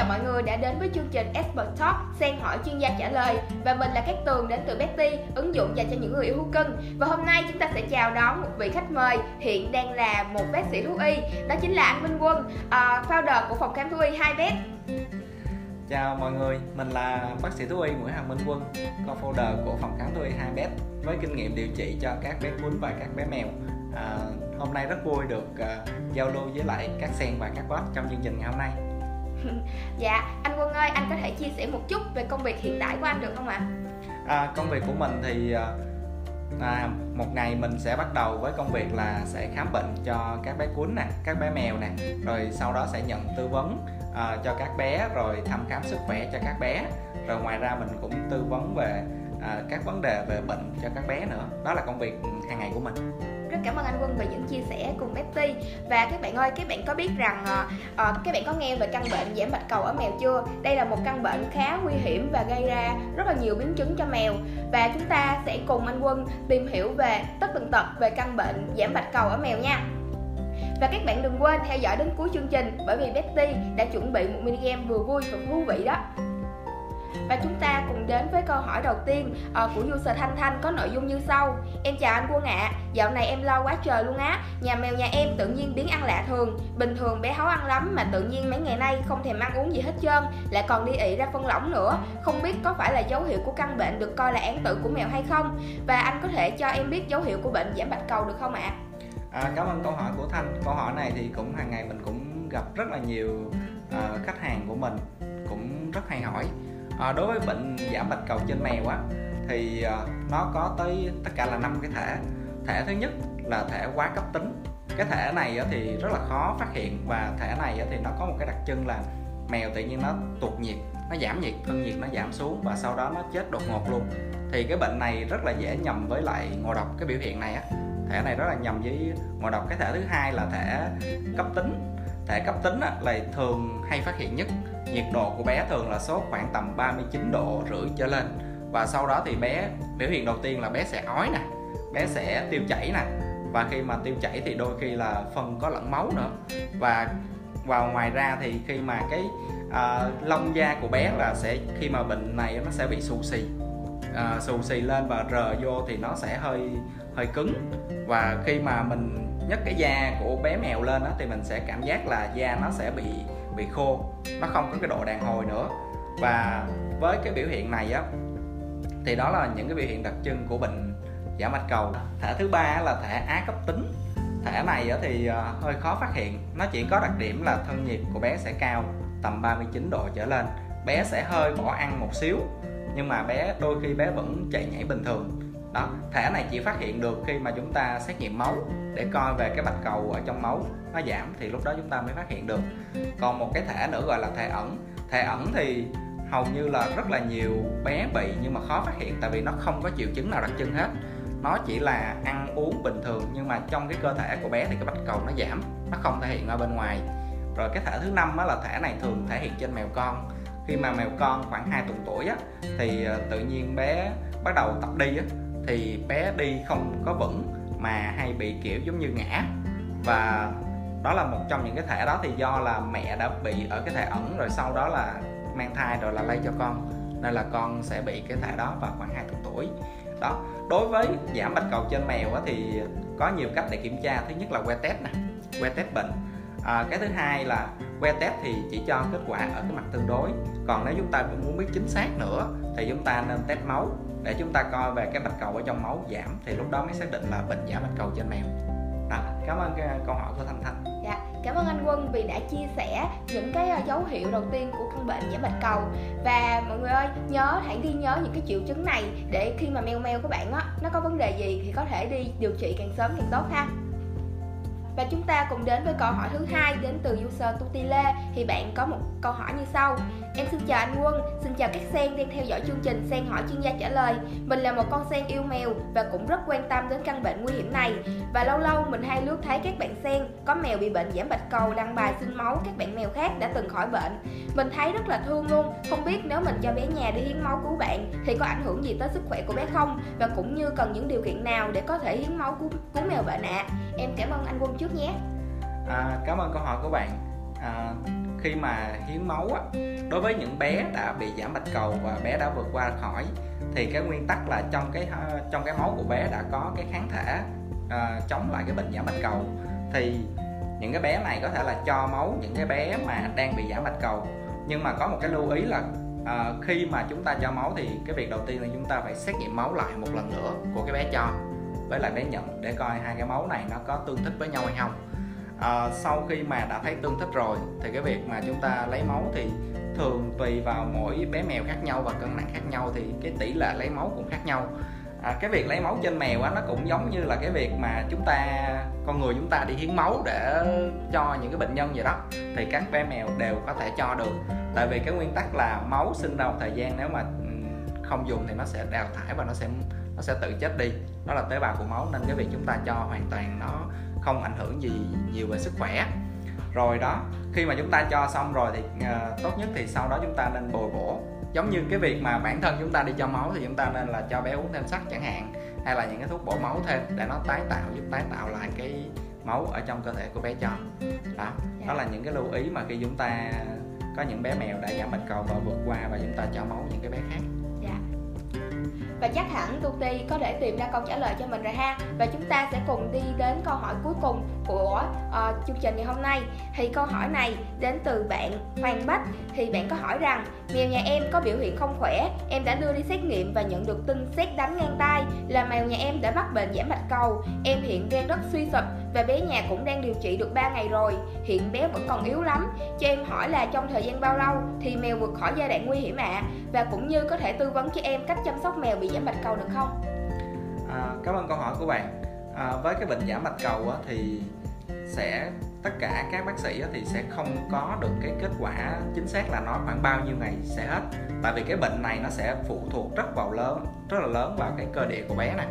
chào mọi người đã đến với chương trình Expert Talk xen hỏi chuyên gia trả lời Và mình là Cát Tường đến từ Betty, ứng dụng dành cho những người yêu thú cưng Và hôm nay chúng ta sẽ chào đón một vị khách mời hiện đang là một bác sĩ thú y Đó chính là anh Minh Quân, uh, founder của phòng khám thú y hai vet Chào mọi người, mình là bác sĩ thú y Nguyễn Hoàng Minh Quân, co-founder của phòng khám thú y hai vet với kinh nghiệm điều trị cho các bé cún và các bé mèo. À, hôm nay rất vui được uh, giao lưu với lại các sen và các bác trong chương trình ngày hôm nay. dạ anh Quân ơi anh có thể chia sẻ một chút về công việc hiện tại của anh được không ạ? À, công việc của mình thì à, à, một ngày mình sẽ bắt đầu với công việc là sẽ khám bệnh cho các bé cuốn nè các bé mèo nè rồi sau đó sẽ nhận tư vấn à, cho các bé rồi thăm khám sức khỏe cho các bé. Rồi ngoài ra mình cũng tư vấn về à, các vấn đề về bệnh cho các bé nữa. Đó là công việc hàng ngày của mình rất cảm ơn anh Quân về những chia sẻ cùng Betty và các bạn ơi các bạn có biết rằng uh, các bạn có nghe về căn bệnh giảm bạch cầu ở mèo chưa? Đây là một căn bệnh khá nguy hiểm và gây ra rất là nhiều biến chứng cho mèo. Và chúng ta sẽ cùng anh Quân tìm hiểu về tất tần tật về căn bệnh giảm bạch cầu ở mèo nha. Và các bạn đừng quên theo dõi đến cuối chương trình bởi vì Betty đã chuẩn bị một mini game vừa vui và thú vị đó và chúng ta cùng đến với câu hỏi đầu tiên uh, của user Thanh Thanh có nội dung như sau Em chào anh Quân ạ, à. dạo này em lo quá trời luôn á Nhà mèo nhà em tự nhiên biến ăn lạ thường Bình thường bé háu ăn lắm mà tự nhiên mấy ngày nay không thèm ăn uống gì hết trơn Lại còn đi ị ra phân lỏng nữa Không biết có phải là dấu hiệu của căn bệnh được coi là án tử của mèo hay không Và anh có thể cho em biết dấu hiệu của bệnh giảm bạch cầu được không ạ? À? À, cảm ơn câu hỏi của Thanh Câu hỏi này thì cũng hàng ngày mình cũng gặp rất là nhiều uh, khách hàng của mình cũng rất hay hỏi à, đối với bệnh giảm bạch cầu trên mèo á thì à, nó có tới tất cả là năm cái thể. Thể thứ nhất là thể quá cấp tính. Cái thể này á, thì rất là khó phát hiện và thể này á, thì nó có một cái đặc trưng là mèo tự nhiên nó tụt nhiệt nó giảm nhiệt thân nhiệt nó giảm xuống và sau đó nó chết đột ngột luôn. Thì cái bệnh này rất là dễ nhầm với lại ngộ độc cái biểu hiện này á. Thể này rất là nhầm với ngộ độc. Cái thể thứ hai là thể cấp tính. Thể cấp tính á, là thường hay phát hiện nhất nhiệt độ của bé thường là sốt khoảng tầm 39 độ rưỡi trở lên. Và sau đó thì bé biểu hiện đầu tiên là bé sẽ ói nè bé sẽ tiêu chảy nè. Và khi mà tiêu chảy thì đôi khi là phân có lẫn máu nữa. Và và ngoài ra thì khi mà cái uh, lông da của bé là sẽ khi mà bệnh này nó sẽ bị xù xì. Uh, xù xì lên và rờ vô thì nó sẽ hơi hơi cứng. Và khi mà mình nhấc cái da của bé mèo lên đó, thì mình sẽ cảm giác là da nó sẽ bị bị khô, nó không có cái độ đàn hồi nữa. Và với cái biểu hiện này á, thì đó là những cái biểu hiện đặc trưng của bệnh giảm mạch cầu. Thể thứ ba là thể á cấp tính. Thể này thì à, hơi khó phát hiện. Nó chỉ có đặc điểm là thân nhiệt của bé sẽ cao tầm 39 độ trở lên. Bé sẽ hơi bỏ ăn một xíu, nhưng mà bé, đôi khi bé vẫn chạy nhảy bình thường đó thể này chỉ phát hiện được khi mà chúng ta xét nghiệm máu để coi về cái bạch cầu ở trong máu nó giảm thì lúc đó chúng ta mới phát hiện được. Còn một cái thể nữa gọi là thể ẩn. Thể ẩn thì hầu như là rất là nhiều bé bị nhưng mà khó phát hiện tại vì nó không có triệu chứng nào đặc trưng hết. Nó chỉ là ăn uống bình thường nhưng mà trong cái cơ thể của bé thì cái bạch cầu nó giảm nó không thể hiện ra bên ngoài. Rồi cái thể thứ năm là thể này thường thể hiện trên mèo con. Khi mà mèo con khoảng 2 tuần tuổi á, thì ờ, tự nhiên bé bắt đầu tập đi á, thì bé đi không có vững mà hay bị kiểu giống như ngã. Và đó là một trong những cái thể đó thì do là mẹ đã bị ở cái thể ẩn rồi sau đó là mang thai rồi là lây cho con. Nên là con sẽ bị cái thể đó vào khoảng 2 tuần tuổi. Đó đối với giảm bạch cầu trên mèo thì có nhiều cách để kiểm tra. Thứ nhất là que test nè que test bệnh. À, cái thứ hai là que test thì chỉ cho kết quả ở cái mặt tương đối. Còn nếu chúng ta muốn biết chính xác nữa thì chúng ta nên test máu để chúng ta coi về cái bạch cầu ở trong máu giảm thì lúc đó mới xác định là bệnh giảm bạch cầu trên mèo. Đó, cảm ơn cái câu hỏi của thanh thanh. Dạ cảm ơn anh quân vì đã chia sẻ những cái ờ, dấu hiệu đầu tiên của căn bệnh giảm bạch cầu. Và mọi người ơi nhớ hãy ghi nhớ những cái triệu chứng này để khi mà meo meo của bạn á nó có vấn đề gì thì có thể đi điều trị càng sớm càng tốt ha. Và chúng ta cùng đến với câu hỏi thứ hai đến từ user Tutile thì bạn có một câu hỏi như sau. Em xin chào anh Quân, xin chào các sen đang theo dõi chương trình Sen hỏi chuyên gia trả lời. Mình là một con sen yêu mèo và cũng rất quan tâm đến căn bệnh nguy hiểm này. Và lâu lâu mình hay lướt thấy các bạn sen có mèo bị bệnh giảm bạch cầu đăng bài xin máu các bạn mèo khác đã từng khỏi bệnh. Mình thấy rất là thương luôn, không biết nếu mình cho bé nhà đi hiến máu cứu bạn thì có ảnh hưởng gì tới sức khỏe của bé không? Và cũng như cần những điều kiện nào để có thể hiến máu cứu, cứu mèo bệnh ạ? À. Em cảm ơn anh Quân trước nhé. À, cảm ơn câu hỏi của bạn. À, khi mà hiến máu á, đối với những bé đã bị giảm bạch cầu và bé đã vượt qua khỏi thì cái nguyên tắc là trong cái ờ, trong cái máu của bé đã có cái kháng thể uh, chống lại cái bệnh giảm bạch cầu. Thì những cái bé này có thể là cho máu những cái bé mà đang bị giảm bạch cầu. Nhưng mà có một cái lưu ý là uh, khi mà chúng ta cho máu thì cái việc đầu tiên là chúng ta phải xét nghiệm máu lại một lần nữa của cái bé cho với lại bé nhận để coi hai cái máu này nó có tương thích với nhau hay không à, sau khi mà đã thấy tương thích rồi thì cái việc mà chúng ta lấy máu thì thường tùy vào mỗi bé mèo khác nhau và cân nặng khác nhau thì cái tỷ lệ lấy máu cũng khác nhau. À, cái việc lấy máu trên mèo á nó cũng giống như là cái việc mà chúng ta con người chúng ta đi hiến máu để cho những cái bệnh nhân vậy đó thì các bé mèo đều có thể cho được. Tại vì cái nguyên tắc là máu sinh ra một thời gian nếu mà ừ, không dùng thì nó sẽ đào thải và nó sẽ nó sẽ tự chết đi. Đó là tế bào của máu nên cái việc chúng ta cho hoàn toàn nó không ảnh hưởng gì nhiều về sức khỏe. Rồi đó khi mà chúng ta cho xong rồi thì uh, tốt nhất thì sau đó chúng ta nên bồi bổ. Giống như cái việc mà bản thân chúng ta đi cho máu thì chúng ta nên là cho bé uống thêm sắt chẳng hạn hay là những cái thuốc bổ máu thêm để nó tái tạo giúp tái tạo lại cái máu ở trong cơ thể của bé cho. Đó dạ. đó là những cái lưu ý mà khi chúng ta có những bé mèo đã giảm bạch cầu và vượt qua và chúng ta cho máu những và chắc hẳn Tuti có thể tìm ra câu trả lời cho mình rồi ha. Và chúng ta sẽ cùng đi đến câu hỏi cuối cùng của uh, chương trình ngày hôm nay. Thì câu hỏi này đến từ bạn Hoàng Bách. Thì bạn có hỏi rằng mèo nhà em có biểu hiện không khỏe? Em đã đưa đi xét nghiệm và nhận được tin xét đánh ngang tay là mèo nhà em đã mắc bệnh giảm bạch cầu. Em hiện đang rất suy sụp và bé nhà cũng đang điều trị được 3 ngày rồi. Hiện bé vẫn còn yếu lắm. Cho em hỏi là trong thời gian bao lâu thì mèo vượt khỏi giai đoạn nguy hiểm ạ? À? và cũng như có thể tư vấn cho em cách chăm sóc mèo bị giảm bạch cầu được không? À, cảm ơn câu hỏi của bạn. À, với cái bệnh giảm bạch cầu á, thì sẽ tất cả các bác sĩ thì sẽ không có được cái kết quả chính xác là nó khoảng bao nhiêu ngày sẽ hết. Tại vì cái bệnh này nó sẽ phụ thuộc rất vào lớn rất là lớn vào cái cơ địa của bé này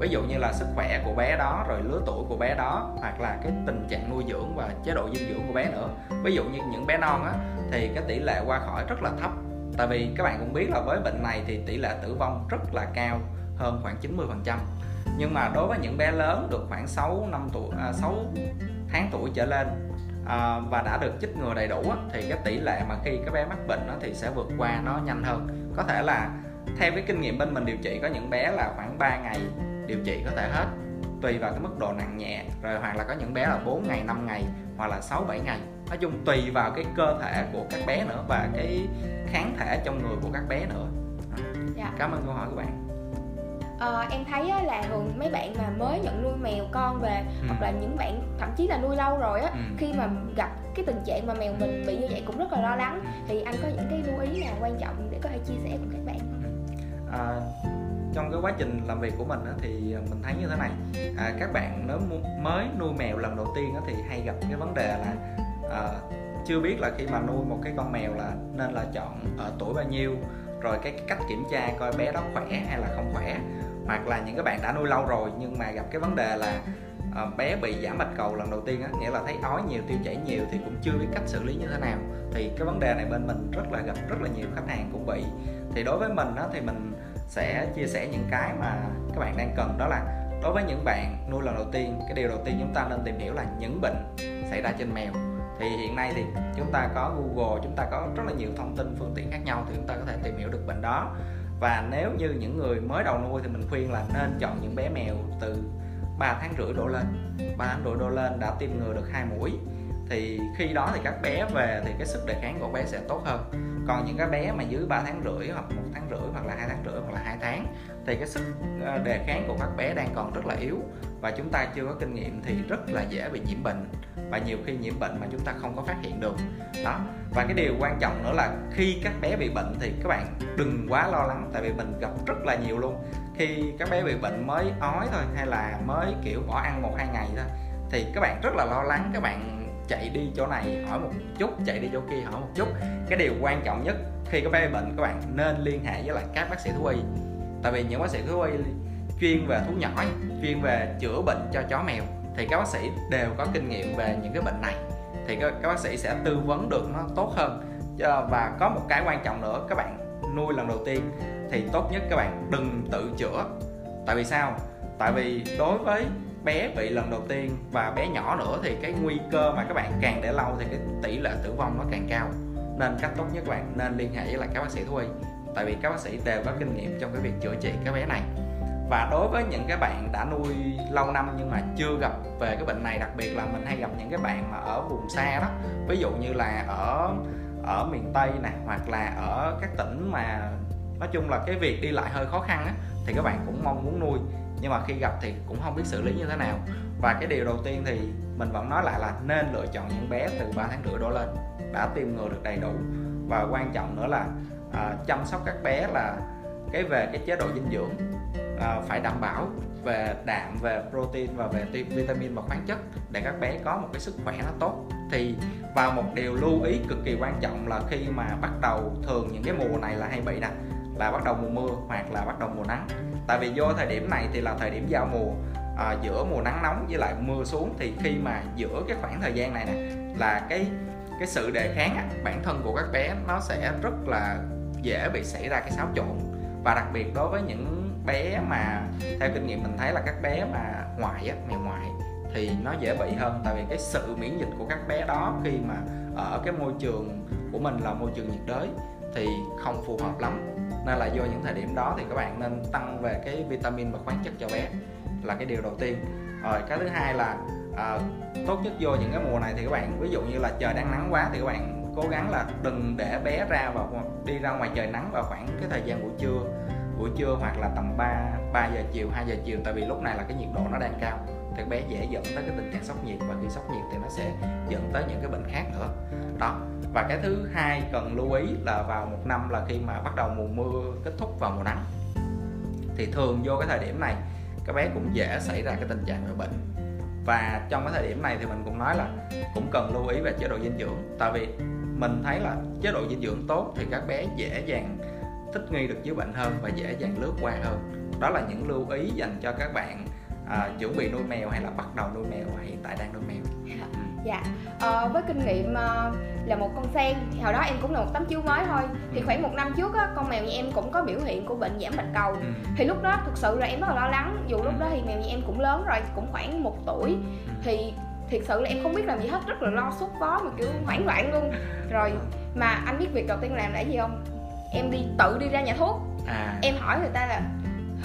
ví dụ như là sức khỏe của bé đó rồi lứa tuổi của bé đó hoặc là cái tình trạng nuôi dưỡng và chế độ dinh dưỡng của bé nữa. Ví dụ như những bé non á thì cái tỷ lệ qua khỏi rất là thấp. Tại vì các bạn cũng biết là với bệnh này thì tỷ lệ tử vong rất là cao hơn khoảng 90% nhưng mà đối với những bé lớn được khoảng 6 năm tuổi à, 6 tháng tuổi trở lên à, và đã được chích ngừa đầy đủ á, thì cái tỷ lệ mà khi các bé mắc bệnh á, thì sẽ vượt qua nó nhanh hơn. Có thể là theo cái kinh nghiệm bên mình điều trị có những bé là khoảng 3 ngày điều trị có thể hết. Tùy vào cái mức độ nặng nhẹ rồi hoặc là có những bé là 4 ngày 5 ngày hoặc là 6 7 ngày. Nói chung tùy vào cái cơ thể của các bé nữa và cái kháng thể trong người của các bé nữa. Dạ. cảm ơn câu hỏi của bạn. Ờ, em thấy á, là thường mấy bạn mà mới nhận nuôi mèo con về ừ. hoặc là những bạn thậm chí là nuôi lâu rồi á ừ. khi mà gặp cái tình trạng mà mèo mình bị như vậy cũng rất là lo lắng. Thì anh có những cái lưu ý nào quan trọng để có thể chia sẻ cùng các bạn? À, trong cái quá trình làm việc của mình á, thì mình thấy như thế này. À, các bạn nếu mới nuôi mèo lần đầu tiên á, thì hay gặp cái vấn đề là à, chưa biết là khi mà nuôi một cái con mèo là nên là chọn ở tuổi bao nhiêu rồi cái cách kiểm tra coi bé đó khỏe hay là không khỏe hoặc là những các bạn đã nuôi lâu rồi nhưng mà gặp cái vấn đề là uh, bé bị giảm bạch cầu lần đầu tiên á nghĩa là thấy ói nhiều tiêu chảy nhiều thì cũng chưa biết cách xử lý như thế nào. Thì cái vấn đề này bên mình rất là gặp rất là nhiều khách hàng cũng bị. Thì đối với mình á thì mình sẽ chia sẻ những cái mà các bạn đang cần. Đó là đối với những bạn nuôi lần đầu tiên, cái điều đầu tiên chúng ta nên tìm hiểu là những bệnh xảy ra trên mèo. Thì hiện nay thì chúng ta có Google, chúng ta có rất là nhiều thông tin phương tiện khác nhau thì chúng ta có thể tìm hiểu được bệnh đó. Và nếu như những người mới đầu nuôi thì mình khuyên là nên chọn những bé mèo từ 3 tháng rưỡi đổ lên. 3 tháng rưỡi đổ lên đã tiêm ngừa được hai mũi. Thì khi đó thì các bé về thì cái sức đề kháng của bé sẽ tốt hơn. Còn những cái bé mà dưới 3 tháng rưỡi hoặc một tháng rưỡi hoặc là hai tháng rưỡi tháng thì cái sức ờ, đề kháng của các bé đang còn rất là yếu và chúng ta chưa có kinh nghiệm thì rất là dễ bị nhiễm bệnh và nhiều khi nhiễm bệnh mà chúng ta không có phát hiện được. Đó, và cái điều quan trọng nữa là khi các bé bị bệnh thì các bạn đừng quá lo lắng, tại vì mình gặp rất là nhiều luôn. Khi các bé bị bệnh mới ói thôi hay là mới, kiểu, bỏ ăn một hai ngày thôi thì các bạn rất là lo lắng, các bạn chạy đi chỗ này hỏi một chút, chạy đi chỗ kia hỏi một chút. Cái điều quan trọng nhất, khi các bé bị bệnh các bạn nên liên hệ với lại các bác sĩ thú y tại vì những bác sĩ thú y chuyên về thú nhỏ chuyên về chữa bệnh cho chó mèo thì các bác sĩ đều có kinh nghiệm về những cái bệnh này. Thì các, các bác sĩ sẽ tư vấn được nó tốt hơn. Và có một cái quan trọng nữa các bạn nuôi lần đầu tiên thì tốt nhất các bạn đừng tự chữa. Tại vì sao? Tại vì đối với bé bị lần đầu tiên và bé nhỏ nữa thì cái nguy cơ mà các bạn càng để lâu thì cái tỷ lệ tử vong nó càng cao. Nên cách tốt nhất các bạn nên liên hệ với lại các bác sĩ thú y tại vì các bác sĩ đều có kinh nghiệm trong cái việc chữa trị cái bé này. Và đối với những cái bạn đã nuôi lâu năm nhưng mà chưa gặp về cái bệnh này, đặc biệt là mình hay gặp những cái bạn mà ở vùng xa đó, ví dụ như là ở ở miền tây nè, hoặc là ở các tỉnh mà nói chung là cái việc đi lại hơi khó khăn á, thì các bạn cũng mong muốn nuôi. Nhưng mà khi gặp thì cũng không biết xử lý như thế nào. Và cái điều đầu tiên thì mình vẫn nói lại là nên lựa chọn những bé từ 3 tháng rưỡi đổ lên, đã tiêm ngừa được đầy đủ. Và quan trọng nữa là à, chăm sóc các bé là cái về cái chế độ dinh dưỡng à, phải đảm bảo về đạm về protein và về vitamin và khoáng chất để các bé có một cái sức khỏe nó tốt. Thì và một điều lưu ý cực kỳ quan trọng là khi mà bắt đầu thường những cái mùa này là hay bị nè là bắt đầu mùa mưa hoặc là bắt đầu mùa nắng. Tại vì vô thời điểm này thì là thời điểm giao mùa à, giữa mùa nắng nóng với lại mưa xuống thì khi mà giữa cái khoảng thời gian này nè là cái cái sự đề kháng á, bản thân của các bé nó sẽ rất là dễ bị xảy ra cái xáo trộn. Và đặc biệt đối với những bé mà theo kinh nghiệm mình thấy là các bé mà ngoại á, mèo ngoại thì nó dễ bị hơn. Tại vì cái sự miễn dịch của các bé đó khi mà ở cái môi trường của mình là môi trường nhiệt đới thì không phù hợp lắm. Nên là vô những thời điểm đó thì các bạn nên tăng về cái vitamin và khoáng chất cho bé là cái điều đầu tiên. Rồi cái thứ hai là à, tốt nhất vô những cái mùa này thì các bạn ví dụ như là trời đang nắng quá thì các bạn cố gắng là đừng để bé ra vào đi ra ngoài trời nắng vào khoảng cái thời gian buổi trưa buổi trưa hoặc là tầm 3 3 giờ chiều 2 giờ chiều, tại vì lúc này là cái nhiệt độ nó đang cao, thì bé dễ dẫn tới cái tình trạng sốc nhiệt và khi sốc nhiệt thì nó sẽ dẫn tới những cái bệnh khác nữa. Đó, và cái thứ hai cần lưu ý là vào một năm là khi mà bắt đầu mùa mưa kết thúc vào mùa nắng, thì thường vô cái thời điểm này các bé cũng dễ xảy ra cái tình trạng về bệnh. Và trong cái thời điểm này thì mình cũng nói là cũng cần lưu ý về chế độ dinh dưỡng, tại vì mình thấy là chế độ dinh dưỡng tốt thì các bé dễ dàng thích nghi được với bệnh hơn và dễ dàng lướt qua hơn. Đó là những lưu ý dành cho các bạn à, chuẩn bị nuôi mèo hay là bắt đầu nuôi mèo và hiện tại đang nuôi mèo. Dạ. À, với kinh nghiệm uh, là một con sen thì hồi đó em cũng là một tấm chiếu mới thôi. Thì ừ. khoảng một năm trước á, con mèo nhà em cũng có biểu hiện của bệnh giảm bạch cầu. Ừ. thì lúc đó thực sự là em rất là lo lắng. Dù lúc đó thì mèo nhà em cũng lớn rồi cũng khoảng một tuổi. Thì thiệt sự là em không biết làm gì hết rất là lo sốt vó mà kiểu hoảng loạn luôn rồi mà anh biết việc đầu tiên làm là gì không em đi tự đi ra nhà thuốc à. em hỏi người ta là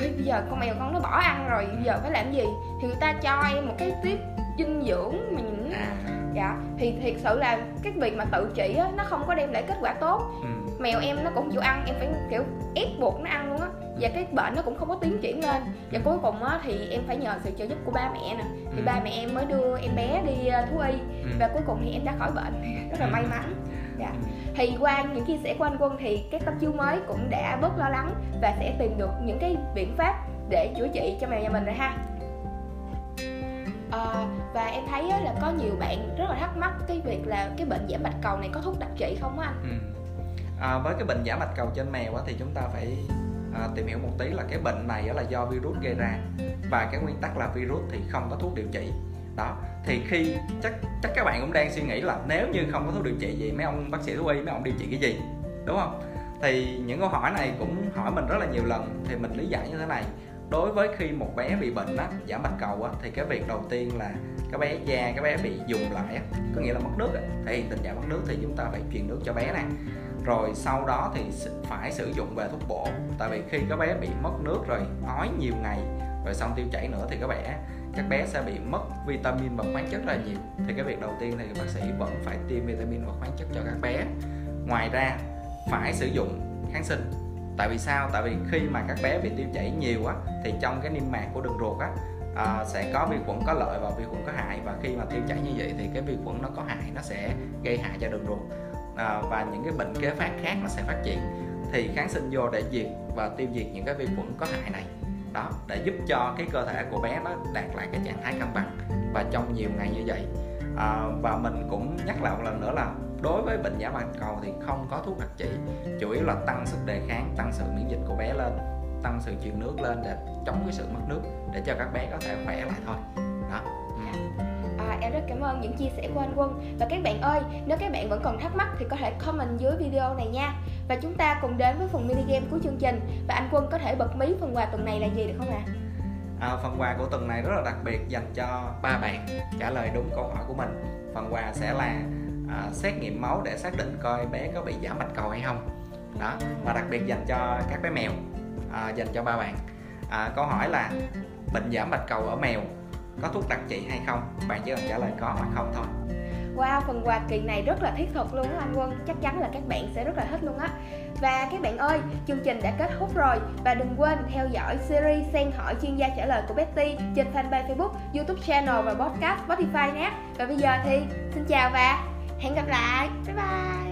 bây giờ con mèo con nó bỏ ăn rồi bây giờ phải làm gì thì người ta cho em một cái tiếp dinh dưỡng mà nhìn à. dạ thì thiệt sự là cái việc mà tự trị á nó không có đem lại kết quả tốt ừ. mèo em nó cũng chịu ăn em phải kiểu ép buộc nó ăn luôn á và cái bệnh nó cũng không có tiến triển lên. Và cuối cùng á thì em phải nhờ sự trợ giúp của ba mẹ nè. Thì ừ. ba mẹ em mới đưa em bé đi ờ, thú y. Ừ. và cuối cùng thì em đã khỏi bệnh. Rất là may mắn. Dạ. Thì qua những chia sẻ của anh quân thì các tấm chiếu mới cũng đã bớt lo lắng và sẽ tìm được những cái biện pháp để chữa trị cho mèo nhà mình rồi ha. À, và em thấy là có nhiều bạn rất là thắc mắc cái việc là cái bệnh giảm bạch cầu này có thuốc đặc trị không á anh? Ừ. à, với cái bệnh giảm bạch cầu trên mèo á, thì chúng ta phải à, tìm hiểu một tí là cái bệnh này là do virus gây ra. Và cái nguyên tắc là virus thì không có thuốc điều trị. Đó thì khi chắc chắc các bạn cũng đang suy nghĩ là nếu như không có thuốc điều trị gì mấy ông bác sĩ thú y mấy ông điều trị cái gì? Đúng không? Thì những câu hỏi này cũng hỏi mình rất là nhiều lần. Thì mình lý giải như thế này. Đối với khi một bé bị bệnh á giảm bạch cầu á thì cái việc đầu tiên là cái bé da cái bé bị dùng lại á có nghĩa là mất nước á. Thì tình trạng mất nước thì chúng ta phải truyền nước cho bé này rồi sau đó thì phải sử dụng về thuốc bổ. Tại vì khi các bé bị mất nước rồi ói nhiều ngày rồi xong tiêu chảy nữa thì các bé các bé sẽ bị mất vitamin và khoáng chất rất là nhiều. Thì cái việc đầu tiên thì bác sĩ vẫn phải tiêm vitamin và khoáng chất cho các bé. Ngoài ra phải sử dụng kháng sinh. Tại vì sao? Tại vì khi mà các bé bị tiêu chảy nhiều á thì trong cái niêm mạc của đường ruột á à, sẽ có vi khuẩn có lợi và vi khuẩn có hại. Và khi mà tiêu chảy như vậy thì cái vi khuẩn nó có hại nó sẽ gây hại cho đường ruột à, và những cái bệnh kế phát khác nó sẽ phát triển thì kháng sinh vô để diệt và tiêu diệt những cái vi khuẩn có hại này. Đó để giúp cho cái cơ thể của bé nó đạt lại cái trạng thái cân bằng và trong nhiều ngày như vậy. À, và mình cũng nhắc lại một lần nữa là đối với bệnh giả bạch cầu thì không có thuốc đặc trị chủ yếu là tăng sức đề kháng tăng sự miễn dịch của bé lên tăng sự truyền nước lên để chống cái sự mất nước để cho các bé có thể khỏe lại thôi. Đó. À, rất cảm ơn những chia sẻ của anh Quân. Và các bạn ơi, nếu các bạn vẫn còn thắc mắc thì có thể comment dưới video này nha. Và chúng ta cùng đến với phần mini game của chương trình. Và anh Quân có thể bật mí phần quà tuần này là gì được không ạ? À? à, phần quà của tuần này rất là đặc biệt dành cho ba bạn trả lời đúng câu hỏi của mình. Phần quà sẽ là à, xét nghiệm máu để xác định coi bé có bị giảm bạch cầu hay không. Đó và đặc biệt dành cho các bé mèo à, dành cho ba bạn. À, câu hỏi là bệnh giảm bạch cầu ở mèo có thuốc đặc trị hay không? Bạn chỉ cần trả lời có hoặc không thôi. Wow, phần quà kỳ này rất là thiết thực luôn á anh Quân. Chắc chắn là các bạn sẽ rất là thích luôn á. Và các bạn ơi, chương trình đã kết thúc rồi. Và đừng quên theo dõi series Sen hỏi chuyên gia trả lời của Betty Trên fanpage Facebook, youtube channel và podcast Spotify nhé. Và bây giờ thì xin chào và hẹn gặp lại. Bye bye.